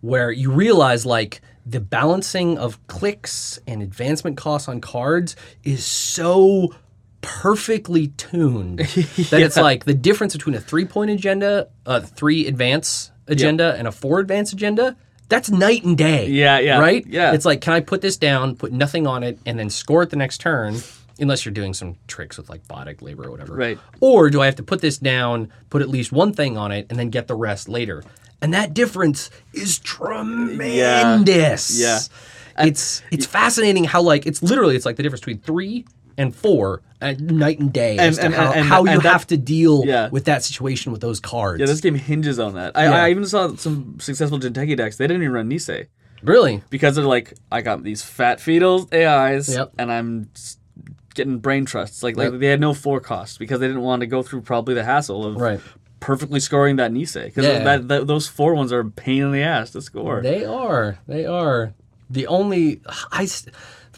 where you realize like the balancing of clicks and advancement costs on cards is so perfectly tuned that it's like the difference between a three point agenda, a three advance agenda, and a four advance agenda. That's night and day. Yeah, yeah, Right? yeah. It's like, can I put this down, put nothing on it, and then score it the next turn? Unless you're doing some tricks with like Biotic Labor or whatever. Right. Or do I have to put this down, put at least one thing on it, and then get the rest later? And that difference is tremendous. Yeah. It's it's fascinating how like it's literally it's like the difference between three and four at night and day to and- how, and- how and you that- have to deal Yeah. with that situation with those cards. Yeah, this game hinges on that. I, Yeah. I even saw some successful Jinteki decks. They didn't even run Nisei really? because they're like, I got these fat fetal AIs, Yep. and I'm getting brain trusts. Like, like Yep. they had no four cost because they didn't want to go through probably the hassle of Right. perfectly scoring that Nisei because Yeah. that, that those four ones are a pain in the ass to score. They are. They are. The only I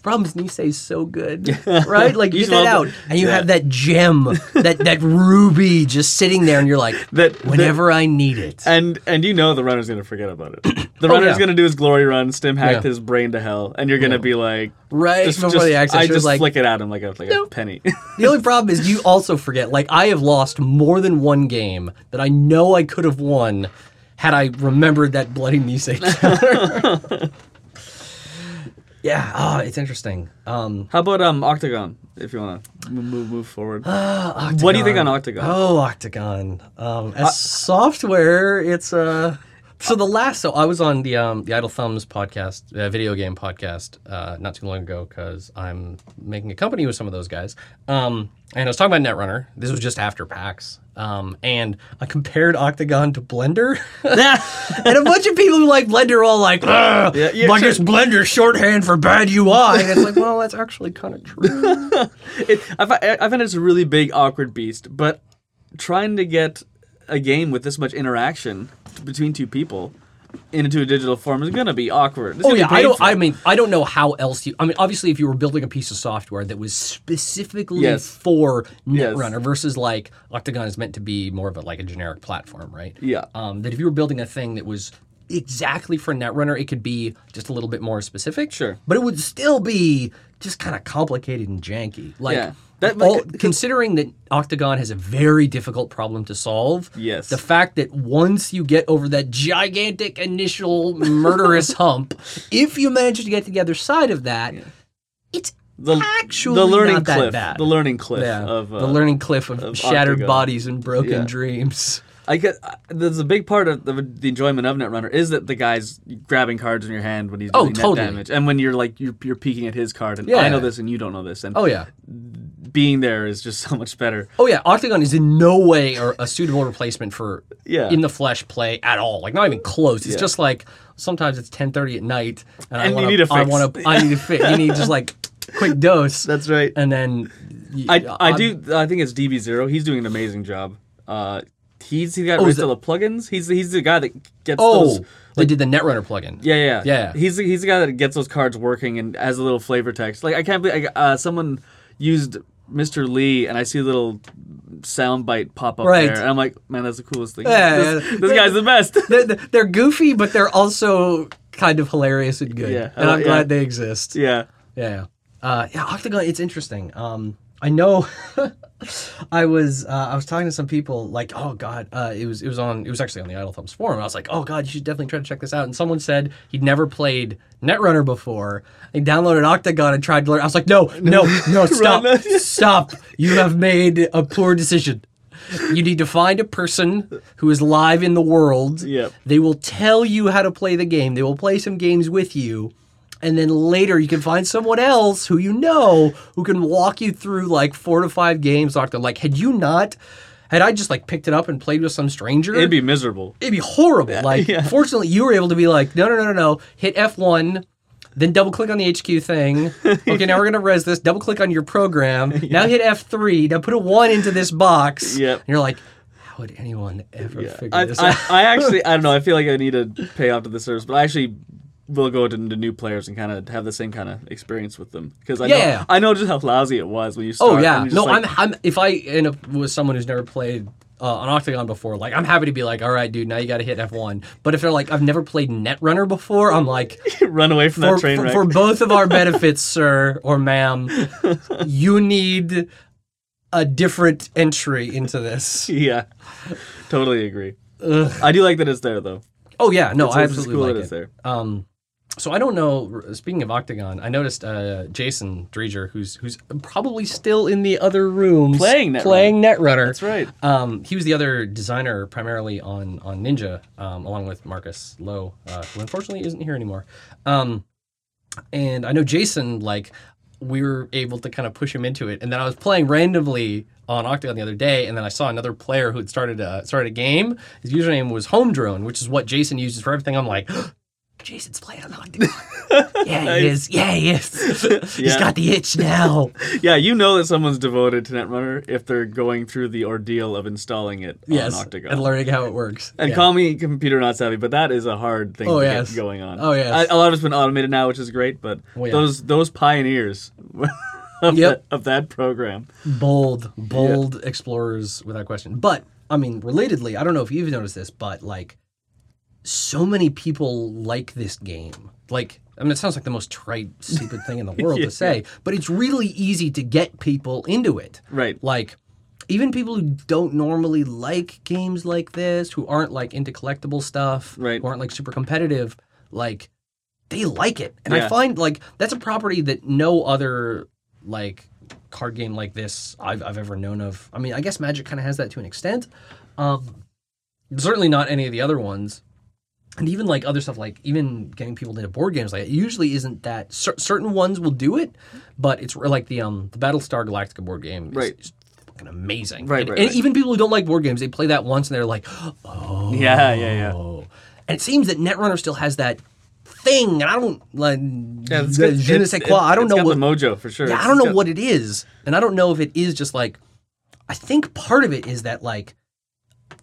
s- the problem is Nisei is so good, right? Like you get that out, and you Yeah. have that gem, that that ruby, just sitting there, and you're like, That- that- whenever I need it. And and you know the runner's gonna forget about it. The oh, runner's Oh, yeah. gonna do his glory run, stim hack Yeah. his brain to hell, and you're gonna be like, Right just, before just- the access, I just like, flick it at him like a like a penny. The only problem is you also forget. Like I have lost more than one game that I know I could have won had I remembered that bloody Nisei. Yeah, oh, it's interesting. Um, How about um Octagon? If you wanna move move, move forward. uh, What do you think on Octagon? Oh, Octagon. Um, as software, it's uh, So the last, so I was on the um, the Idle Thumbs podcast, uh, video game podcast, uh, not too long ago because I'm making a company with some of those guys. Um, and I was talking about Netrunner. This was just after PAX. Um, and I compared Octagon to Blender, and a bunch of people who like Blender are all like, Yeah, yeah, like sure. it's Blender shorthand for bad UI. And it's like, well, that's actually kind of true. it, I, I find it's a really big awkward beast, but trying to get a game with this much interaction between two people into a digital form is gonna be awkward. It's Oh yeah, I don't. I mean, I don't know how else you. I mean, obviously, if you were building a piece of software that was specifically Yes. for Yes. Netrunner versus like Octagon is meant to be more of a like a generic platform, right? Yeah. Um, that if you were building a thing that was exactly for Netrunner, it could be just a little bit more specific. Sure. But it would still be just kind of complicated and janky. Like. Yeah. That- all- like- considering that Octagon has a very difficult problem to solve, Yes. the fact that once you get over that gigantic initial murderous hump, if you manage to get to the other side of that, it's the, actually the learning not that cliff, bad. the learning cliff yeah, of uh, the learning cliff of, of shattered Octagon. bodies and broken Yeah. dreams. I get uh, there's a big part of the, the enjoyment of Netrunner is that the guy's grabbing cards in your hand when he's Oh, doing net damage, and when you're like you're, you're peeking at his card, and Yeah. I know this and you don't know this, and Oh yeah, being there is just so much better. oh yeah. Octagon is in no way a, a suitable replacement for Yeah. in the flesh play at all. Like not even close. It's Yeah. just like sometimes it's ten thirty at night, and, I And wanna, need a I want to. I need a fit. You need just like quick dose. That's right. and then I I do I think it's DB Zero. He's doing an amazing job. Uh, he's he got Oh, rid is the plugins. He's he's the guy that gets Oh, those. they did the Netrunner plugin. Yeah, yeah, Yeah. He's he's the guy that gets those cards working and has a little flavor text. Like I can't believe I, uh, someone used Mr. Lee, and I see a little sound bite pop up Right. there, and I'm like, man, that's the coolest thing. Yeah, this, yeah. this guy's the best. They're, they're goofy, but they're also kind of hilarious and good. Yeah, and I'm yeah. glad they exist. yeah, Yeah. Uh, yeah, Octagon, it's interesting. Um, I know I was uh, I was talking to some people like, oh god, uh, it was it was on it was actually on the Idle Thumbs forum. I was like, oh god, you should definitely try to check this out. And someone said he'd never played Netrunner before. He downloaded Octagon and tried to learn. I was like, no, no, no, stop, stop. You have made a poor decision. You need to find a person who is live in the world. Yep. They will tell you how to play the game. They will play some games with you. And then later you can find someone else who you know who can walk you through like four to five games. Octa. Like, had you not, had I just like picked it up and played with some stranger, it'd be miserable. it'd be horrible. Like, yeah. fortunately, you were able to be like, no, no, no, no, no, hit F1, then double click on the HQ thing. Okay, now we're gonna res this. Double click on your program. Now hit F3. Now put a one into this box. Yep. And you're like, how would anyone ever figure I, this I, out? I actually I don't know. I feel like I need to pay off to the service, but I actually will go to the new players and kind of have the same kind of experience with them because I Yeah. know I know just how lousy it was when you start. Oh yeah, no, like, I'm, I'm. If I end up with someone who's never played uh, on Octagon before, like I'm happy to be like, all right, dude, now you got to hit F1. But if they're like, I've never played Netrunner before, I'm like, run away from for, that train for, wreck. for both of our benefits, sir or ma'am, you need a different entry into this. yeah, totally agree. I do like that it's there though. Oh yeah, no, It's, I absolutely cool like that it. it's there. Um, so I don't know. Speaking of Octagon, I noticed uh, Jason Dreger, who's who's probably still in the other room Playing Netrunner. playing Netrunner. That's right. Um, he was the other designer primarily on on Ninja, um, along with Marcus Lowe, uh, who unfortunately isn't here anymore. Um, and I know Jason, like, we were able to kind of push him into it. And then I was playing randomly on Octagon the other day, and then I saw another player who had started a started a game. His username was Home Drone, which is what Jason uses for everything. I'm like. Jason's playing on Octagon. yeah, he is. Yeah, he is. He's Yeah. got the itch now. Yeah, you know that someone's devoted to Netrunner if they're going through the ordeal of installing it yes, on Octagon. and learning how it works. And Yeah. call me computer not savvy, but that is a hard thing Oh, to yes. get going on. Oh, yes. I, a lot of it's been automated now, which is great, but Oh, yeah. those those pioneers of, Yep. that, of that program. bold, bold explorers without question. But I mean, relatedly, I don't know if you've noticed this, but like, so many people like this game. Like, I mean, it sounds like the most trite, stupid thing in the world Yeah. to say, but it's really easy to get people into it. Right. Like, even people who don't normally like games like this, who aren't like into collectible stuff, Right. who aren't like super competitive, like they like it. And I find like that's a property that no other like card game like this I've, I've ever known of. I mean, I guess Magic kind of has that to an extent. Um, certainly not any of the other ones. And even like other stuff like even getting people into board games like it usually isn't that cer- certain ones will do it but it's like the um the battlestar galactica board game is Right. just fucking amazing Right, and, right, and right. even people who don't like board games they play that once and they're like oh Yeah, yeah, yeah. and it seems that netrunner still has that thing and i don't like Yeah, it's the je ne sais it- i don't know what the mojo for sure. yeah, I don't know got- what it is, and I don't know if it is just like. I think part of it is that like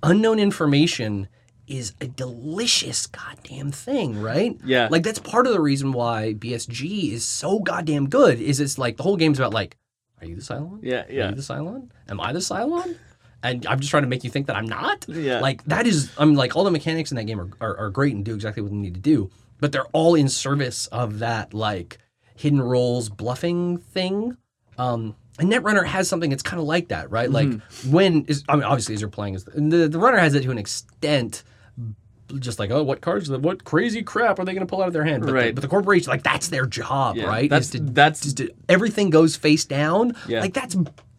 unknown information is a delicious goddamn thing, right? Yeah. Like that's part of the reason why BSG is so goddamn good. Is it's like the whole game's about like, are you the Cylon? Yeah, yeah. Are you the Cylon? Am I the Cylon? And I'm just trying to make you think that I'm not. Yeah. Like that is, I'm like all the mechanics in that game are, are, are great and do exactly what they need to do, but they're all in service of that like hidden roles bluffing thing. Um, and Netrunner has something that's kind of like that, right? Like Mm-hmm. when is I mean obviously as you're playing is the the runner has it to an extent. Just like oh, what cards? What crazy crap are they going to pull out of their hand? But Right. The, but the corporation, like that's their job, Yeah, right? that's- to, that's- to- everything goes face down. Yeah. Like that's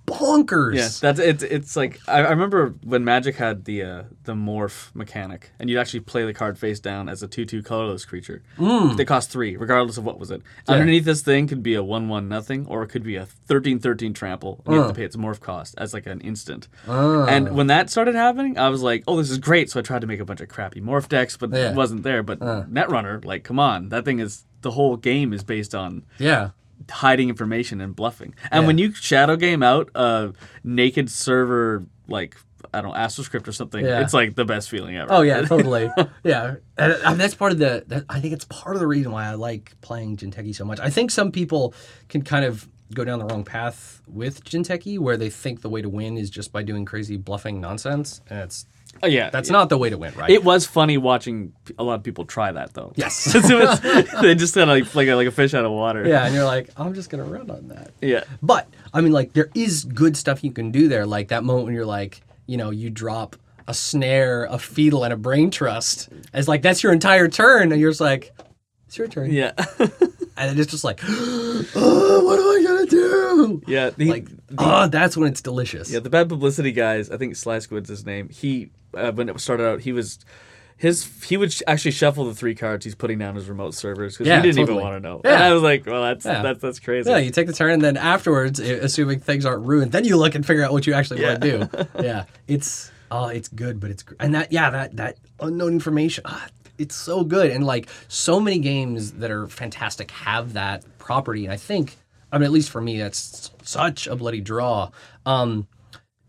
bonkers. Yeah, that's it's it's like I, I remember when Magic had the uh, the morph mechanic, and you'd actually play the card face down as a two two colorless creature. Mm. They cost three, regardless of what was it. Underneath this thing could be a one one nothing, or it could be a thirteen thirteen trample. And you have to pay its morph cost as like an instant. And when that started happening, I was like, oh, this is great. So I tried to make a bunch of crappy morph decks, but Yeah. it wasn't there. But Netrunner, like, come on, that thing is the whole game is based on yeah. Hiding information and bluffing. And Yeah. when you shadow game out a naked server like I don't know, AstroScript or something, Yeah. it's like the best feeling ever. Oh yeah, totally. yeah, and, and that's part of the. That, I think it's part of the reason why I like playing Jinteki so much. I think some people can kind of go down the wrong path with Jinteki, where they think the way to win is just by doing crazy bluffing nonsense, and it's Oh, yeah. that's not the way to win, right? it was funny watching a lot of people try that though. yes. It they just kind of like, like a, like a fish out of water. yeah, and you're like, I'm just gonna run on that. Yeah. But I mean, like, there is good stuff you can do there. Like that moment when you're like, you know, you drop a snare, a fetal, and a brain trust It's like that's your entire turn, and you're just like, it's your turn. Yeah. and it's just like, oh, what am I gonna do? yeah. The, Like, oh, that's when it's delicious. Yeah, the bad publicity guys. I think Sly Squid's his name. He uh, when it started out, he was his he would sh- actually shuffle the three cards he's putting down as remote servers because Yeah, he didn't totally. even want to know. Yeah. And I was like, well, that's Yeah. that's that's crazy. Yeah, you take the turn, and then afterwards, assuming things aren't ruined, then you look and figure out what you actually want to do. Yeah, it's oh, it's good, but it's gr- and that yeah, that that unknown information, ah, it's so good, and like so many games that are fantastic have that property, and I think, I mean, at least for me, that's such a bloody draw. Um,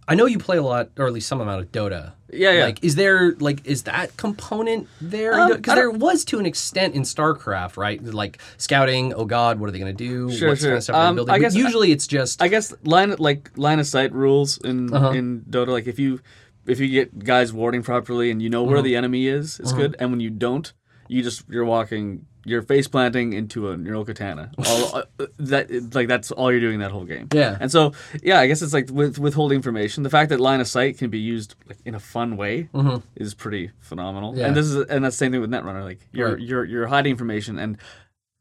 I know you play a lot, or at least some amount of Dota. Yeah, yeah. Like, is there like is that component there? Um, Because I there was to an extent in StarCraft, right? Like scouting. Oh God, what are they going to do? Sure, What's sure. Kind of stuff are Um, building? I But guess I- usually it's just I guess line like line of sight rules in Uh-huh. in Dota. Like if you if you get guys warding properly and you know where Uh-huh. the enemy is, it's good. And when you don't, you just you're walking. You're face planting into a neural katana. All, uh, that like that's all you're doing that whole game. Yeah. And so yeah, I guess it's like with withholding information. The fact that line of sight can be used like in a fun way is pretty phenomenal. Mm-hmm. Yeah. And this is and that's the same thing with Netrunner. Like you're Right. you're you're hiding information and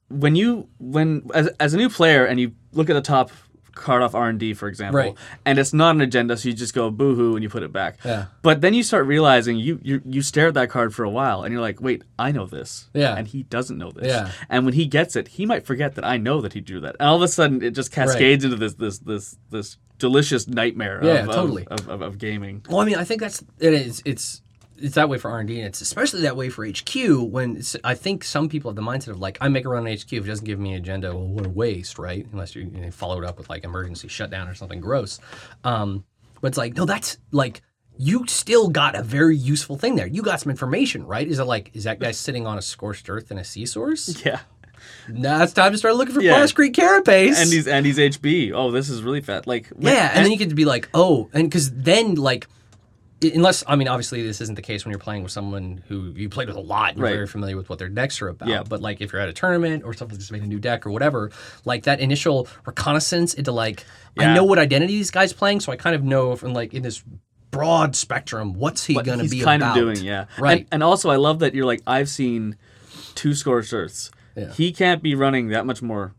when you when as, as a new player and you look at the top card off R&D for example Right. and it's not an agenda so you just go boohoo and you put it back Yeah. but then you start realizing you, you you stare at that card for a while and you're like wait I know this Yeah. and he doesn't know this Yeah. and when he gets it he might forget that I know that he drew that and all of a sudden it just cascades into this this this this delicious nightmare Yeah, of, of- totally. of, of, of gaming Well, I mean, I think that's it is. It's it's that way for R and D, and it's especially that way for HQ. When I think some people have the mindset of like, I make a run on HQ if it doesn't give me an agenda, well, what a waste, right? Unless you, you know, follow it up with like emergency shutdown or something gross. Um, but it's like, no, that's like. You still got a very useful thing there. You got some information, right? Is it like, is that guy sitting on a scorched earth and a sea source? yeah now it's time to start looking for Yeah. Plascrete Carapace. and he's and he's HB oh this is really fat like Yeah, and, then you get to be like, oh, and because then like, unless I mean, obviously this isn't the case when you're playing with someone who you played with a lot and you're Right. very familiar with what their decks are about. Yeah. But like, if you're at a tournament or something just made a new deck or whatever, like that initial reconnaissance into like, I know what identity this guy's playing, so I kind of know from like in this broad spectrum what's he what going to he's be kind about. of doing, yeah. Right. And, and also, I love that you're like, I've seen two scorched earths. Yeah. He can't be running that much more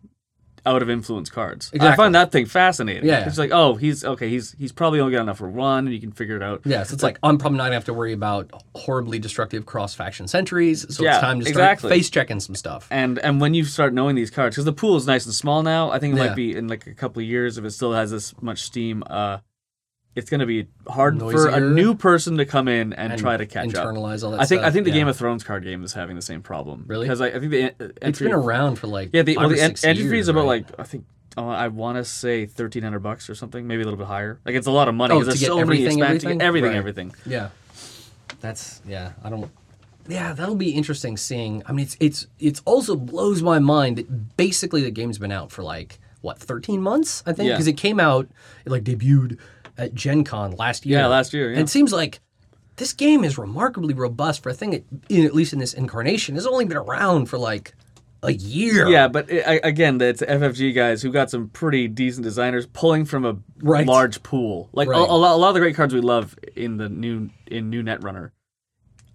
out of influence cards. I find that thing fascinating. Yeah. it's like oh he's okay he's he's probably only got enough for one, and you can figure it out. Yeah, so it's like I'm probably not gonna have to worry about horribly destructive cross faction sentries. So Yeah, it's time to start exactly. face checking some stuff. And and when you start knowing these cards, because the pool is nice and small now, I think it Yeah. might be in like a couple of years if it still has this much steam. Uh, it's gonna be hard for a new person to come in and, And try to catch up. internalize all that I think I think the yeah. Game of Thrones card game is having the same problem. Really? Because I, I think the en- uh, It's entry been around for like yeah the, five well, the en- entry fee is about right? like I think oh, I want to say thirteen hundred bucks or something, maybe a little bit higher. Like it's a lot of money. Oh, to there's get so many everything, expansions, everything? everything, Right. everything. Yeah, that's yeah. I don't. Yeah, that'll be interesting seeing. I mean, it's it's it's also blows my mind that basically the game's been out for like what 13 months, I think, Yeah. because it came out, it like debuted at Gen Con last year. Yeah, last year, yeah. And it seems like this game is remarkably robust for a thing that, in, at least in this incarnation, has only been around for like a year. Yeah, but it, I, again, it's FFG guys who got some pretty decent designers pulling from a Right. large pool. Like Right. a, a, lot, a lot of the great cards we love in the new in new Netrunner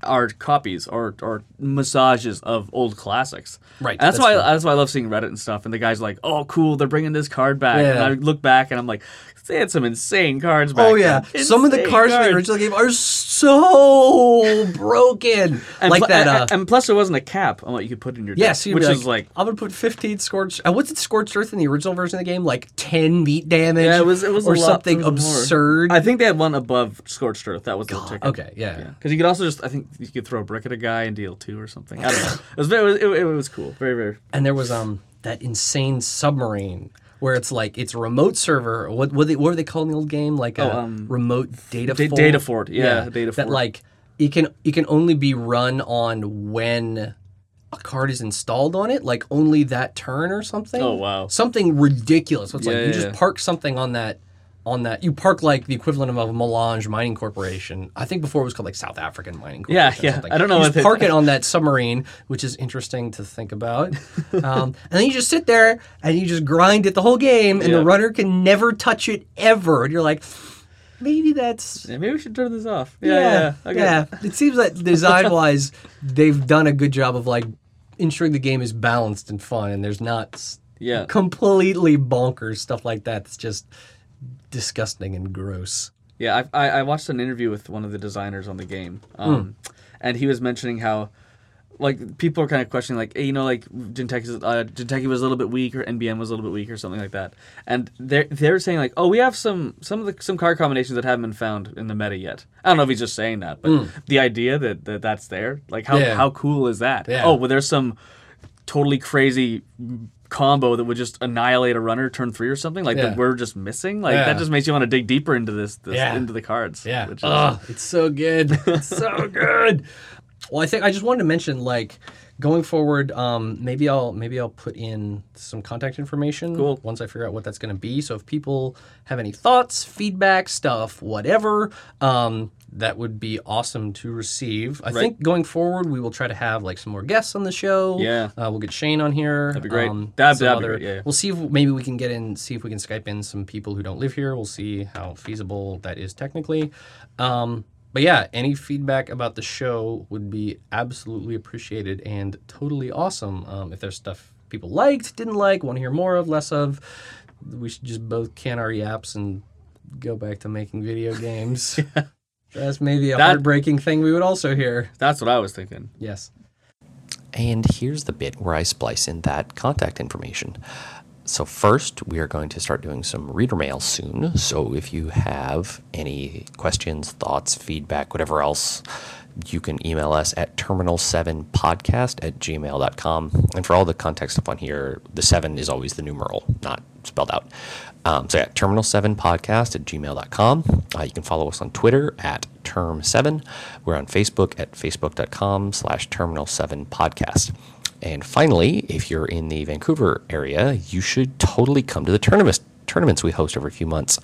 are copies or or massages of old classics. Right, that's, that's why true. that's why I love seeing Reddit and stuff. And the guys like, oh, cool, they're bringing this card back. And I look back and I'm like, they had some insane cards back. Oh yeah, then. some of the Insane cards from the original game are so broken. And like pl- that. and- Uh, and plus, there wasn't a cap on what you could put in your deck. yeah, so which be is like I'm gonna put 15 scorched. Uh, what's it scorched earth in the original version of the game? Like 10 meat damage. Yeah, it was it was or a lot, something it was more. absurd. I think they had one above Scorched Earth. That was the ticket. okay, yeah. Because you could also just I think you could throw a brick at a guy and deal two or something. I don't know. It was very, it, was- it, was cool. Very very. And there was um that insane submarine where it's like it's a remote server. What what, they, what were they calling the old game? Like a Oh, um, remote data Da- fort? data fort, yeah, data fort. That like it can it can only be run on when a card is installed on it, like only that turn or something. Oh, wow. Something ridiculous. It's Yeah, like you yeah, just park something on that on that you park like the equivalent of a Melange Mining Corporation. I think before it was called like South African Mining Yeah, Corporation. or yeah. something. I don't know You park it on that submarine, which is interesting to think about. Um, and then you just sit there and you just grind it the whole game, and Yeah. the runner can never touch it ever. And you're like, maybe that's Yeah, maybe we should turn this off. Yeah, yeah. yeah, okay. yeah. It seems that design wise, they've done a good job of like ensuring the game is balanced and fun, and there's not Yeah. completely bonkers stuff like that. That's just disgusting and gross. Yeah, I, I I watched an interview with one of the designers on the game, um, and he was mentioning how, like, people are kind of questioning, like, hey, you know, like, Jinteki, uh, was a little bit weak, or NBN was a little bit weak, or something like that, and they're they're saying like, oh, we have some some of the some card combinations that haven't been found in the meta yet. I don't know if he's just saying that, but the idea that, that that's there, like, how. Yeah. how cool is that? Yeah. Oh, well, there's some totally crazy combo that would just annihilate a runner turn three or something like Yeah. that we're just missing like Yeah. that just makes you want to dig deeper into this, this Yeah. into the cards Yeah. which is, it's so good. It's so good. Well, I think I just wanted to mention like going forward, um, maybe I'll maybe I'll put in some contact information Cool. once I figure out what that's going to be. So if people have any thoughts, feedback, stuff, whatever, um, that would be awesome to receive. I think going forward we will try to have like some more guests on the show. Yeah. uh, we'll get Shane on here. That'd be great. That'd- that'd be great, yeah, yeah. We'll see if maybe we can get in, see if we can Skype in some people who don't live here. We'll see how feasible that is technically. Um, but yeah, any feedback about the show would be absolutely appreciated and totally awesome. Um, if there's stuff people liked, didn't like, want to hear more of, less of, we should just both can our yaps and go back to making video games. That's maybe a That- heartbreaking thing we would also hear. that's what i was thinking Yes. And here's the bit where I splice in that contact information. So, first, we are going to start doing some reader mail soon. So, if you have any questions, thoughts, feedback, whatever else, you can email us at terminal7podcast at gmail.com. And for all the context stuff on here, the 7 is always the numeral, not spelled out. Um, so, yeah, terminal7podcast at gmail.com. Uh, you can follow us on Twitter at term7. We're on Facebook at facebook.com slash terminal7podcast. And finally, if you're in the Vancouver area, you should totally come to the tournament tournaments we host every few months.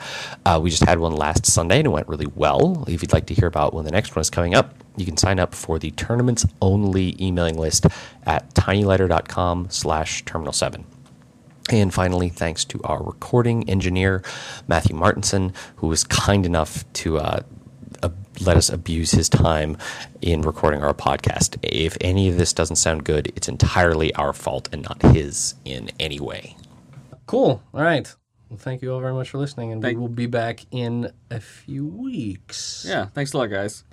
Uh, we just had one last Sunday and it went really well. If you'd like to hear about when the next one is coming up, you can sign up for the tournaments only emailing list at tinyletter.com slash terminal 7. And finally, thanks to our recording engineer, Matthew Martinson, who was kind enough to uh, ab- let us abuse his time in recording our podcast. If any of this doesn't sound good, it's entirely our fault and not his in any way. Cool. All right. Well, thank you all very much for listening, and Thank- we will be back in a few weeks. Yeah, thanks a lot, guys.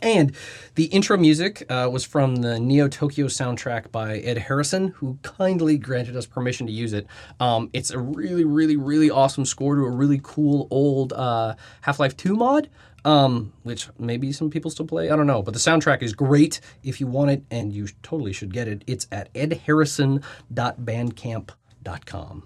And the intro music uh, was from the Neo Tokyo soundtrack by Ed Harrison, who kindly granted us permission to use it. Um, it's a really, really, really awesome score to a really cool old uh, Half Life 2 mod, um, which maybe some people still play. I don't know. But the soundtrack is great if you want it, and you totally should get it. It's at edharrison.bandcamp.com.